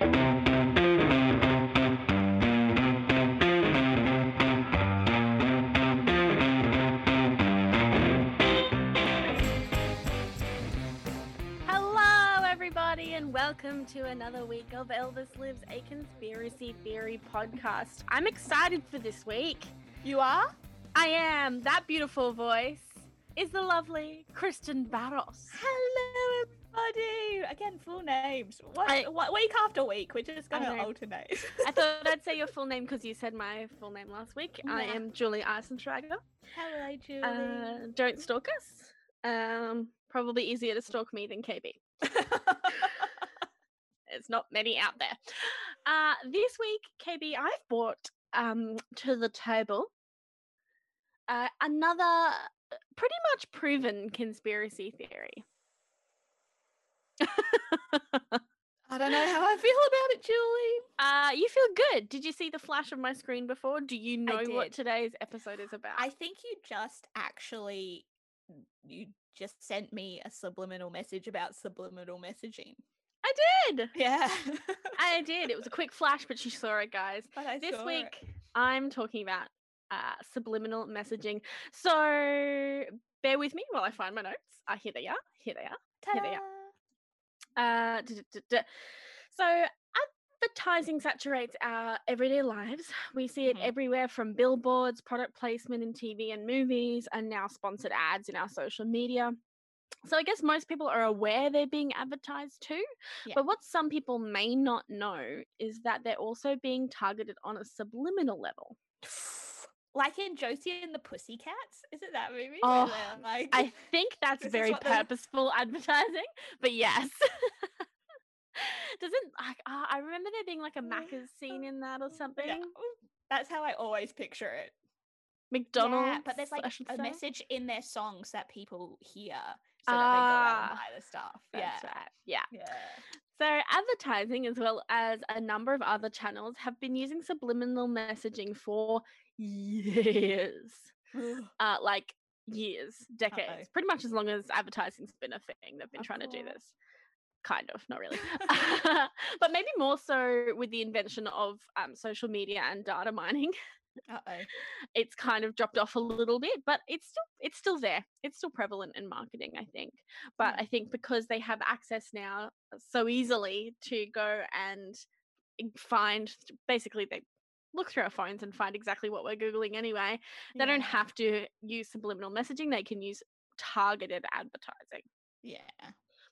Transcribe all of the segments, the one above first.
Hello, everybody, and welcome to another week of Elvis Lives a Conspiracy Theory podcast. I'm excited for this week. You are? I am. That beautiful voice is the lovely Kristen Barros. Hello, Again, full names. What, I- what, week after week, we're just going to alternate. I thought I'd say your full name because you said my full name last week. I am Julie Eisentrager. Hello, Julie. Uh, don't stalk us. Um, probably easier to stalk me than KB. There's not many out there. Uh, this week, KB, I've brought um, to the table uh, another uh, pretty much proven conspiracy theory. I don't know how I feel about it, Julie. uh, you feel good. Did you see the flash of my screen before? Do you know what today's episode is about? I think you just actually you just sent me a subliminal message about subliminal messaging. I did. Yeah. I did. It was a quick flash, but you saw it, guys. But this saw it. week I'm talking about uh, subliminal messaging. So bear with me while I find my notes. Uh, here they are. Here they are. here they are. Uh. So advertising saturates our everyday lives. We see it Mhm. everywhere from billboards, product placement in TV and movies, and now sponsored ads in our social media. So I guess most people are aware they're being advertised to, Yeah. But what some people may not know is that they're also being targeted on a subliminal level. Like in Josie and the Pussycats? Is it that movie? Oh, like, I think that's very purposeful advertising, but yes. Doesn't I, uh, I remember there being like a Macca's scene in that or something? Yeah, That's how I always picture it. McDonald's. Yeah, but there's like a say. message in their songs that people hear so that they go out and Ah, buy the stuff. That's yeah. right. Yeah. Yeah. So, advertising, as well as a number of other channels, have been using subliminal messaging for years. Uh, like years, decades, pretty much as long as advertising's been a thing. They've been Of trying to do this. Kind of, not really. but maybe more so with the invention of um, social media and data mining. Uh-oh. it's kind of dropped off a little bit, but it's still it's still there. It's still prevalent in marketing, I think. But Yeah. I think because they have access now so easily to go and find basically they look through our phones and find exactly what we're googling anyway. They don't have to use subliminal messaging. They can use targeted advertising. Yeah.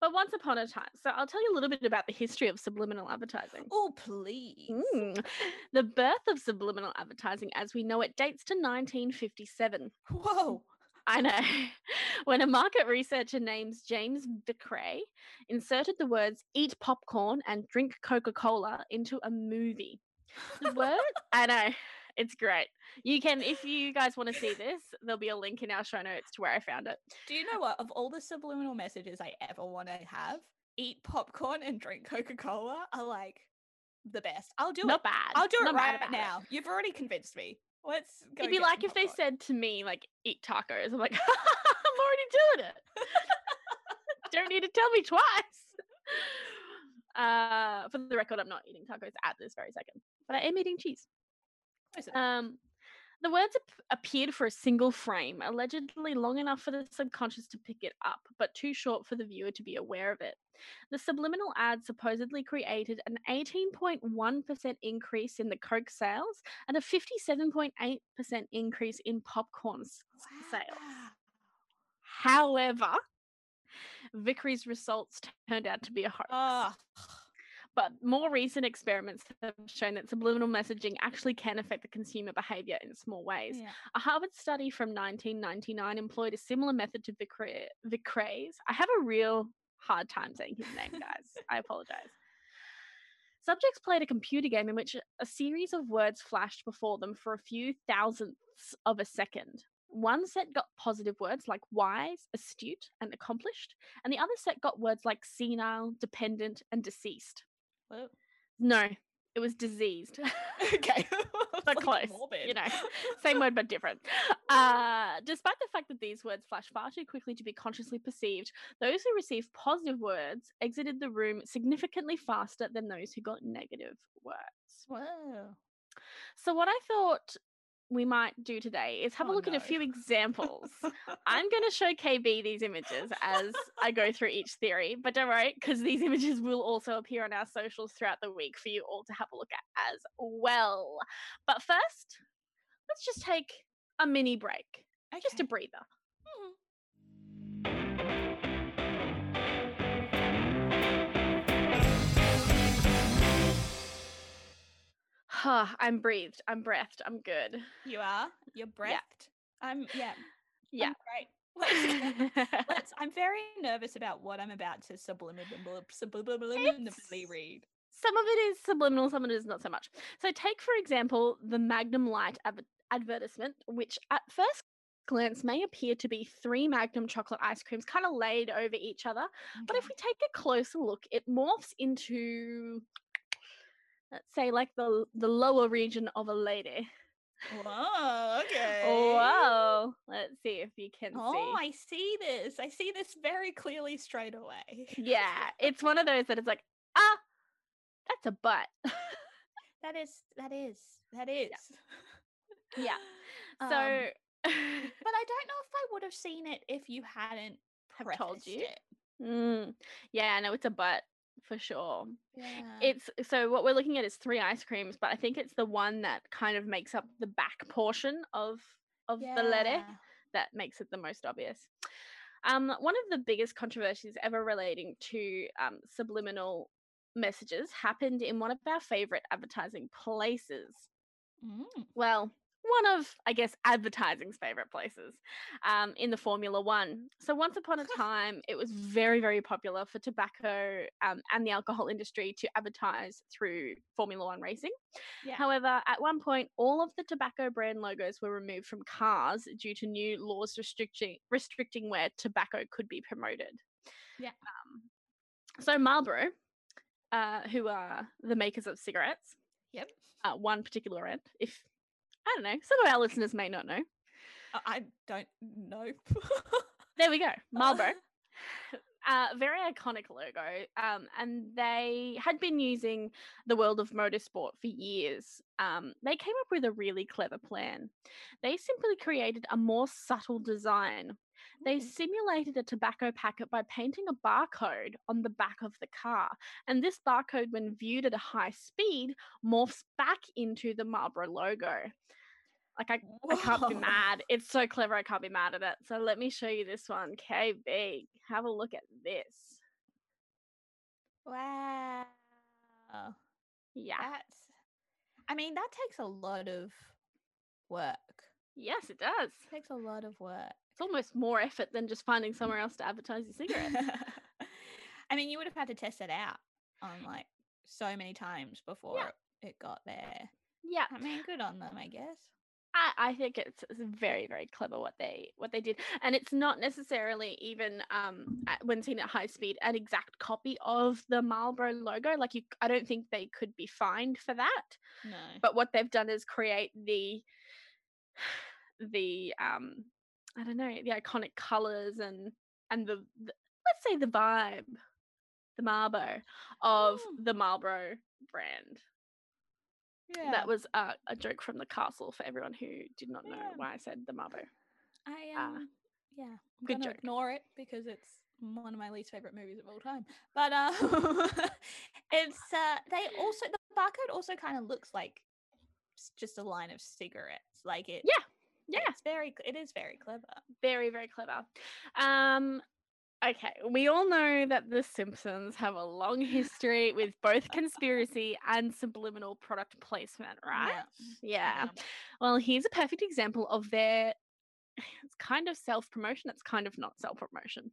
But once upon a time, so I'll tell you a little bit about the history of subliminal advertising. Oh, please. Mm. The birth of subliminal advertising as we know it dates to 1957. Whoa. I know. When a market researcher named James Vicary inserted the words eat popcorn and drink Coca Cola into a movie. Word? I know. It's great. You can, if you guys want to see this, there'll be a link in our show notes to where I found it. Do you know what? Of all the subliminal messages I ever want to have, eat popcorn and drink Coca Cola are like the best. I'll do Not it. bad. I'll do it Not right now. You've already convinced me. Let's. It'd be like if they said to me, like, eat tacos. I'm like, I'm already doing it. Don't need to tell me twice. Uh, for the record, I'm not eating tacos at this very second, but I am eating cheese. Um, the words ap- appeared for a single frame, allegedly long enough for the subconscious to pick it up, but too short for the viewer to be aware of it. The subliminal ad supposedly created an 18.1% increase in the Coke sales and a 57.8% increase in popcorn s- sales. However, Vicary's results turned out to be a hoax. But more recent experiments have shown that subliminal messaging actually can affect the consumer behavior in small ways. yeah. A Harvard study from 1999 employed a similar method to Vicary's. I have a real hard time saying his name, guys. I apologize. Subjects played a computer game in which a series of words flashed before them for a few thousandths of a second. One set got positive words like wise, astute, and accomplished, and the other set got words like senile, dependent, and deceased. Whoa. No, It was diseased. okay. but close. Morbid. You know, same word but different. Uh, despite the fact that these words flash far too quickly to be consciously perceived, those who received positive words exited the room significantly faster than those who got negative words. Whoa. So, what I thought we might do today is have Oh, a look at a few examples. I'm going to show KB these images as I go through each theory, but don't worry, because these images will also appear on our socials throughout the week for you all to have a look at as well. But first, let's just take a mini break, just a breather. I'm breathed, I'm breathed, I'm good. You are. You're breathed. I'm. Yeah. Yeah. I'm great. Let's, let's. I'm very nervous about what I'm about to subliminally subliminally read. some of it is subliminal, some of it is not so much. So, take for example the Magnum Light adver- advertisement, which at first glance may appear to be three Magnum chocolate ice creams kind of laid over each other. But if mm-hmm. we take a closer look, it morphs into, let's say, like the the lower region of a lady. Whoa. Okay. Whoa! Let's see if you can Oh, see. Oh, I see this. I see this very clearly straight away. Yeah, it's one of those that it's like, ah, that's a butt. That is. That is. That is. Yeah. Um, so, but I don't know if I would have seen it if you hadn't told you? it. Mm, yeah, no, it's a butt for sure. Yeah. It's so what we're looking at is three ice creams, but I think it's the one that kind of makes up the back portion of of the letter that makes it the most obvious. Um, one of the biggest controversies ever relating to um, subliminal messages happened in one of our favorite advertising places. Mm. well, one of, I guess, advertising's favorite places um, in the Formula One. So, once upon a time, it was very, very popular for tobacco um, and the alcohol industry to advertise through Formula One racing. Yeah. However, at one point, all of the tobacco brand logos were removed from cars due to new laws restricting restricting where tobacco could be promoted. Yeah. Um, so Marlboro, uh, who are the makers of cigarettes, Yep. uh, one particular brand. If I don't know, some of our listeners may not know. I- don't know. There we go, Marlboro. Uh, very iconic logo, um, and they had been using the world of motorsport for years. Um, they came up with a really clever plan. They simply created a more subtle design. They Mm. simulated a tobacco packet by painting a barcode on the back of the car, and this barcode, when viewed at a high speed, morphs back into the Marlboro logo. Like I I can't be mad. It's so clever. I can't be mad at it. So let me show you this one. KB, have a look at this. Wow. Yeah. That's. I mean, that takes a lot of work. Yes, it does. takes a lot of work. It's almost more effort than just finding somewhere else to advertise your cigarettes. I mean, you would have had to test it out on like so many times before it got there. yeah. I mean, good on them, I guess. I, I think it's, it's very very clever what they what they did and it's not necessarily even um at, when seen at high speed an exact copy of the Marlboro logo like you I don't think they could be fined for that No. but what they've done is create the the um I don't know the iconic colors and and the, the let's say the vibe the Marlboro of Mm. the Marlboro brand yeah. that was uh, a joke from the castle for everyone who did not know Yeah. why I said the Marlboro I ah, um. yeah. I'm good gonna joke. ignore it because it's one of my least favorite movies of all time. But uh, it's uh. They also the barcode also kind of looks like just a line of cigarettes. Like it. Yeah, yeah. It's very. It is very clever. very very clever um okay we all know that the simpsons have a long history with both conspiracy and subliminal product placement right yeah, well here's a perfect example of their it's kind of self-promotion it's kind of not self-promotion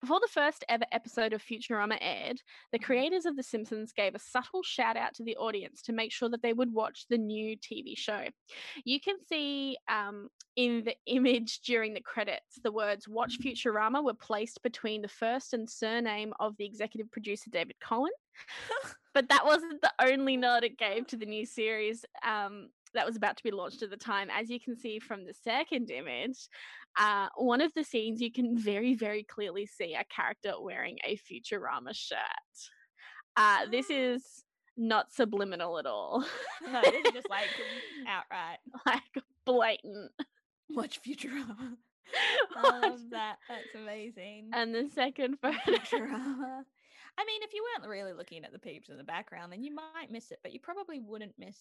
before the first ever episode of Futurama aired, the Mhm. creators of The Simpsons gave a subtle shout out to the audience to make sure that they would watch the new TV show. You can see um, in the image during the credits, the words Watch Futurama were placed between the first and surname of the executive producer, David Cohen. but that wasn't the only nod it gave to the new series um, that was about to be launched at the time. As you can see from the second image, uh, one of the scenes you can very, very clearly see a character wearing a Futurama shirt. Uh, this is not subliminal at all. no, this is just like outright. like blatant. Watch Futurama. I love that. That's amazing. And the second photo. Futurama. I mean, if you weren't really looking at the peeps in the background, then you might miss it, but you probably wouldn't miss.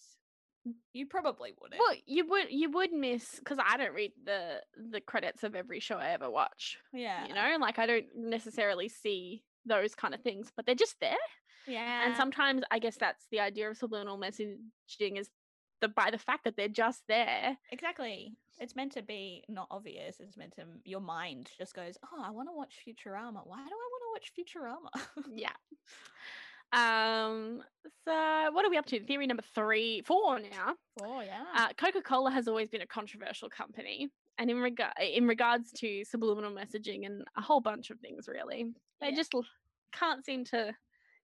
You probably wouldn't. Well, you would you would miss because I don't read the the credits of every show I ever watch. yeah. You know, like I don't necessarily see those kind of things, but they're just there. Yeah. And sometimes I guess that's the idea of subliminal messaging is the by the fact that they're just there. Exactly. It's meant to be not obvious. It's meant to your mind just goes, "Oh, I want to watch Futurama. Why do I want to watch Futurama?" Yeah. Um. So what are we up to? Theory number three, four now. oh yeah. Uh, Coca Cola has always been a controversial company, and in regard in regards to subliminal messaging and a whole bunch of things, really, they Yeah. just l- can't seem to,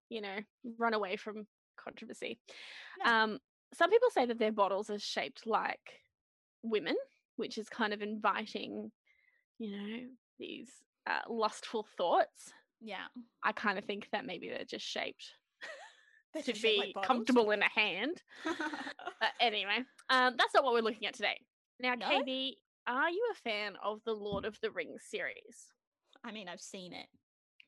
you know, run away from controversy. No. Um, some people say that their bottles are shaped like women, which is kind of inviting, you know, these uh, lustful thoughts. yeah. I kind of think that maybe they're just shaped to be like comfortable in a hand. But anyway, um, that's not what we're looking at today. Now, No? KB, are you a fan of the Lord of the Rings series? I mean, I've seen it.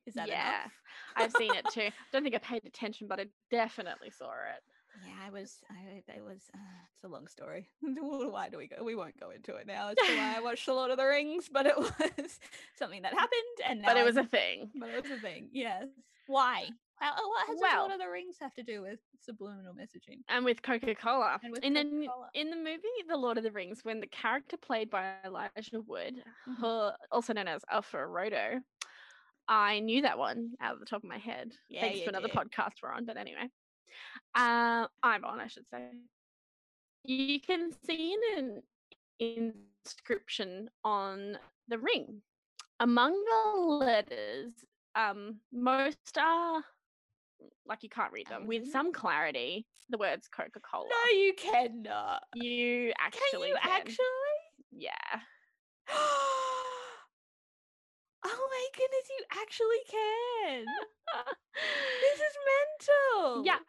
Is that Yeah, enough? I've seen it too. I Don't think I paid attention, but I definitely saw it. Yeah, I was. I it was. Uh, it's a long story. why do we go? We won't go into it now. To why I watched The Lord of the Rings, but it was something that happened, and But it was a I'm- thing. But it was a thing. Yes. Why? How, oh, what has the Well- Lord of the Rings have to do with subliminal messaging? And with Coca Cola. And with In the in the movie The Lord of the Rings, when the character played by Elijah Wood, Mhm. uh, also known as Alpha Frodo, I knew that one out of the top of my head. Yeah, Thanks to another did. podcast we're on, but anyway. Uh, I'm on, I should say. You can see in an inscription on the ring. Among the letters, um, most are like you can't read them. With some clarity, the words Coca Cola. No, you cannot. You actually Can you can. actually? Yeah. oh my goodness, you actually can. this is mental. yeah.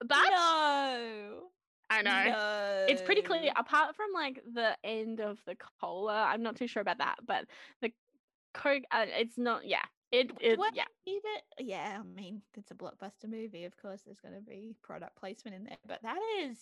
But no. I know. No. It's pretty clear. Apart from like the end of the cola, I'm not too sure about that. But the Coke, uh, it's not. Yeah. It. it yeah. Even yeah, I mean it's a blockbuster movie. Of course, there's going to be product placement in there, but that is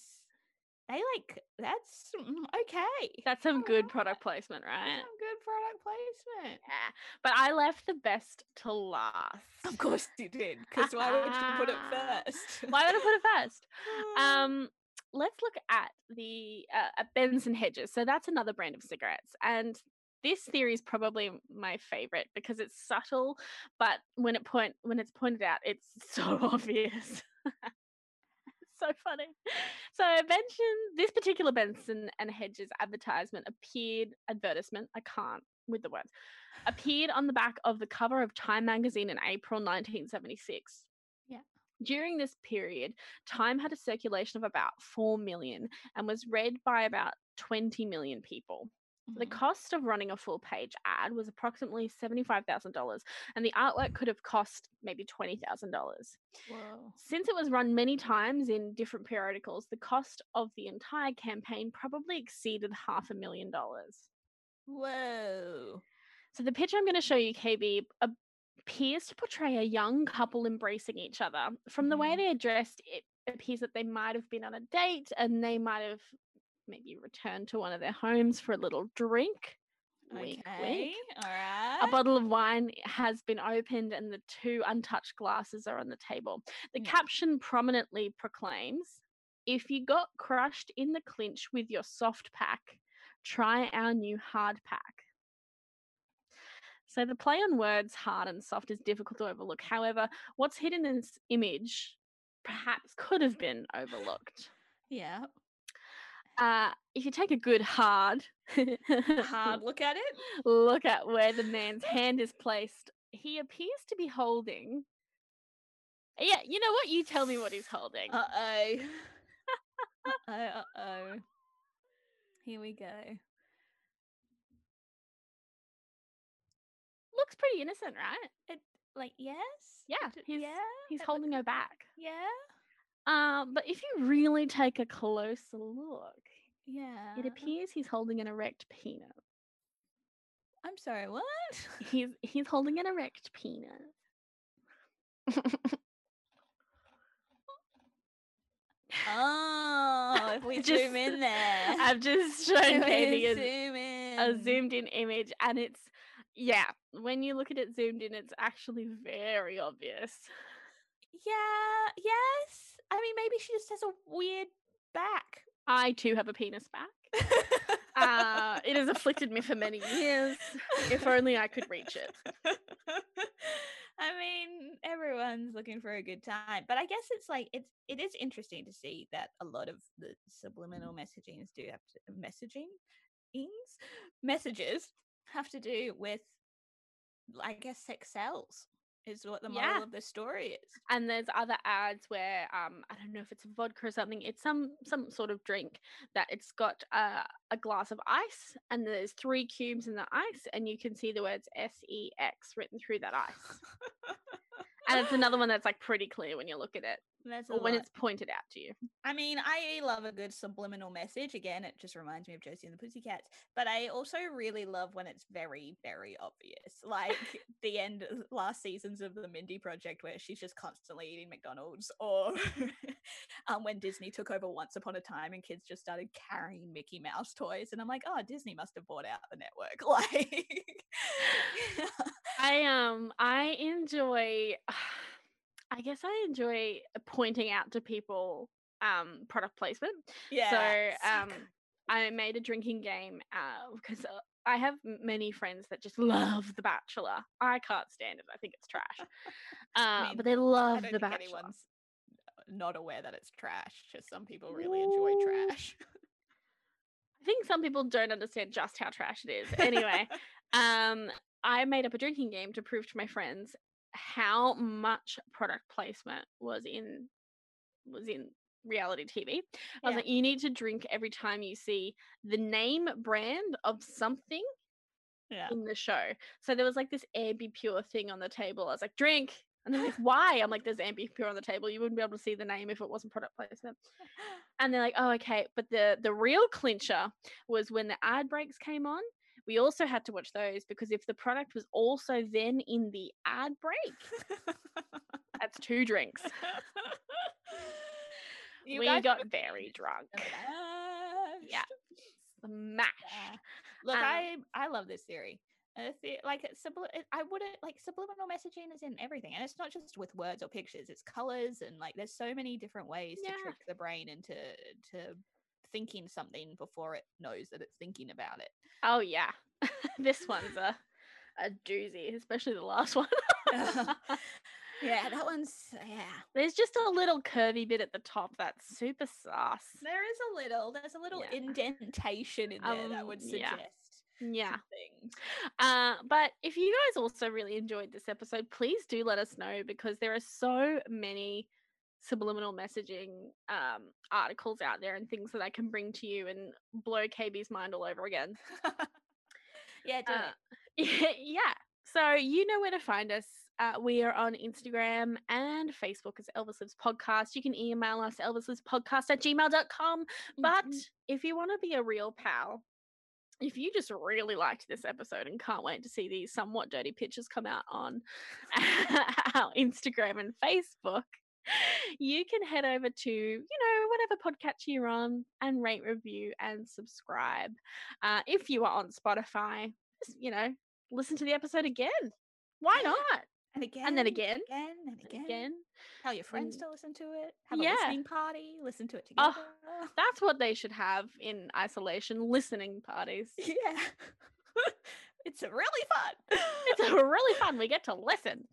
they like that's mm, okay. That's some good product placement, That's right? some good product placement. Yeah. But I left the best to last. Of course you did, because why would you put it first? Why would I put it first? Um, let's look at the uh, at Benson Hedges. So that's another brand of cigarettes, and this theory is probably my favorite because it's subtle, but when it point when it's pointed out, it's so obvious. So funny. So Benson, this particular Benson and Hedges advertisement appeared advertisement. I can't with the words appeared on the back of the cover of Time magazine in April 1976. Yeah. During this period, Time had a circulation of about 4 million and was read by about 20 million people. The Mhm. cost of running a full page ad was approximately $75,000, and the artwork could have cost maybe $20,000. Whoa. Since it was run many times in different periodicals, the cost of the entire campaign probably exceeded half a million dollars. Whoa. So the picture I'm going to show you, KB, appears to portray a young couple embracing each other. From the way Mhm. they're dressed, it appears that they might have been on a date and they might have maybe return to one of their homes for a little drink. Wink, Okay. wink. All right. A bottle of wine has been opened and the two untouched glasses are on the table. The Yeah. caption prominently proclaims If you got crushed in the clinch with your soft pack, try our new hard pack. So the play on words hard and soft is difficult to overlook. However, what's hidden in this image perhaps could have been overlooked. yeah. Uh, if you take a good hard, Hard look at it. look at where the man's hand is placed, he appears to be holding Yeah, you know what? You tell me what he's holding. Uh oh. uh oh. Here we go. Looks pretty innocent, right? It like yes. Yeah, he's yeah. he's holding looks- her back. Yeah. Um, but if you really take a closer look, Yeah. it appears he's holding an erect penis. I'm sorry. What? He's he's holding an erect penis. Oh, if we Just- zoom in there. I've just shown Katie a, a zoomed in image, and it's yeah. When you look at it zoomed in, it's actually very obvious. Yeah. Yes. I mean, maybe she just has a weird back. I too have a penis back. Uh, it has afflicted me for many years. If only I could reach it. I mean, everyone's looking for a good time, but I guess it's like it's it is interesting to see that a lot of the subliminal messagings do have to messaging ings messages have to do with I guess sex sells is what the moral Yeah. of the story is. and there's other ads where um I don't know if it's vodka or something. It's some some sort of drink that it's got uh, a glass of ice and there's three cubes in the ice and you can see the words S E X written through that ice. And it's another one that's like pretty clear when you look at it That's or when lot. it's pointed out to you. I mean, I love a good subliminal message. Again, it just reminds me of Josie and the Pussycats. But I also really love when it's very, very obvious. Like the end of last seasons of the Mindy Project, where she's just constantly eating McDonald's, or um, when Disney took over Once Upon a Time and kids just started carrying Mickey Mouse toys. And I'm like, oh, Disney must have bought out the network. Like, I um I enjoy I guess I enjoy pointing out to people um product placement. yeah. so um I made a drinking game uh because uh, I have many friends that just love The Bachelor. I can't stand it. I think it's trash. Uh, mean, but they I love don't The think Bachelor. anyone's not aware that it's trash. Just some people really enjoy Ooh. trash. I think some people don't understand just how trash it is. Anyway, um, I made up a drinking game to prove to my friends how much product placement was in was in reality TV. I was Yeah. like, you need to drink every time you see the name brand of something Yeah. in the show. So there was like this Ambi Pur thing on the table. I was like, drink. And they're like, why? I'm like, there's Ambi Pur on the table. You wouldn't be able to see the name if it wasn't product placement. And they're like, oh, okay. But the the real clincher was when the ad breaks came on. We also had to watch those because if the product was also then in the ad break, that's two drinks. You we got very drunk. smashed. Yeah. Smash. Yeah. Look, Um, I I love this theory. The- like it's subli- I wouldn't like subliminal messaging is in everything, and it's not just with words or pictures. It's colors and like there's so many different ways Yeah. to trick the brain into to thinking something before it knows that it's thinking about it. Oh yeah. this one's a a doozy, especially the last one. yeah, that one's yeah. There's just a little curvy bit at the top that's super sus. There is a little. There's a little Yeah. indentation in there that Um, would suggest Yeah. things. Uh, but if you guys also really enjoyed this episode, please do let us know because there are so many subliminal messaging um, articles out there and things that I can bring to you and blow KB's mind all over again. yeah, do Uh, it. yeah. So you know where to find us. Uh, we are on Instagram and Facebook as Elvis Lives Podcast. You can email us elvislivespodcast at gmail.com. But Mhm. if you want to be a real pal, if you just really liked this episode and can't wait to see these somewhat dirty pictures come out on our Instagram and Facebook, you can head over to, you know, whatever podcatcher you're on and rate, review, and subscribe. Uh, if you are on Spotify, just, you know, listen to the episode again. Why not? and again, And then again, again, and again. again. Tell your friends and- to listen to it. Have a Yeah. listening party. Listen to it Oh, together. That's what they should have in isolation listening parties. yeah. it's really fun. it's really fun. We get to listen.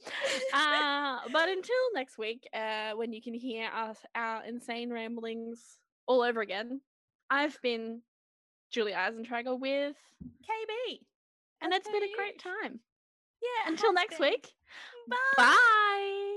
Uh, but until next week, uh, when you can hear us, our insane ramblings all over again, I've been Julie Eisentrager with, KB. and it's been a great time. Yeah. Until next been. week, Bye. bye.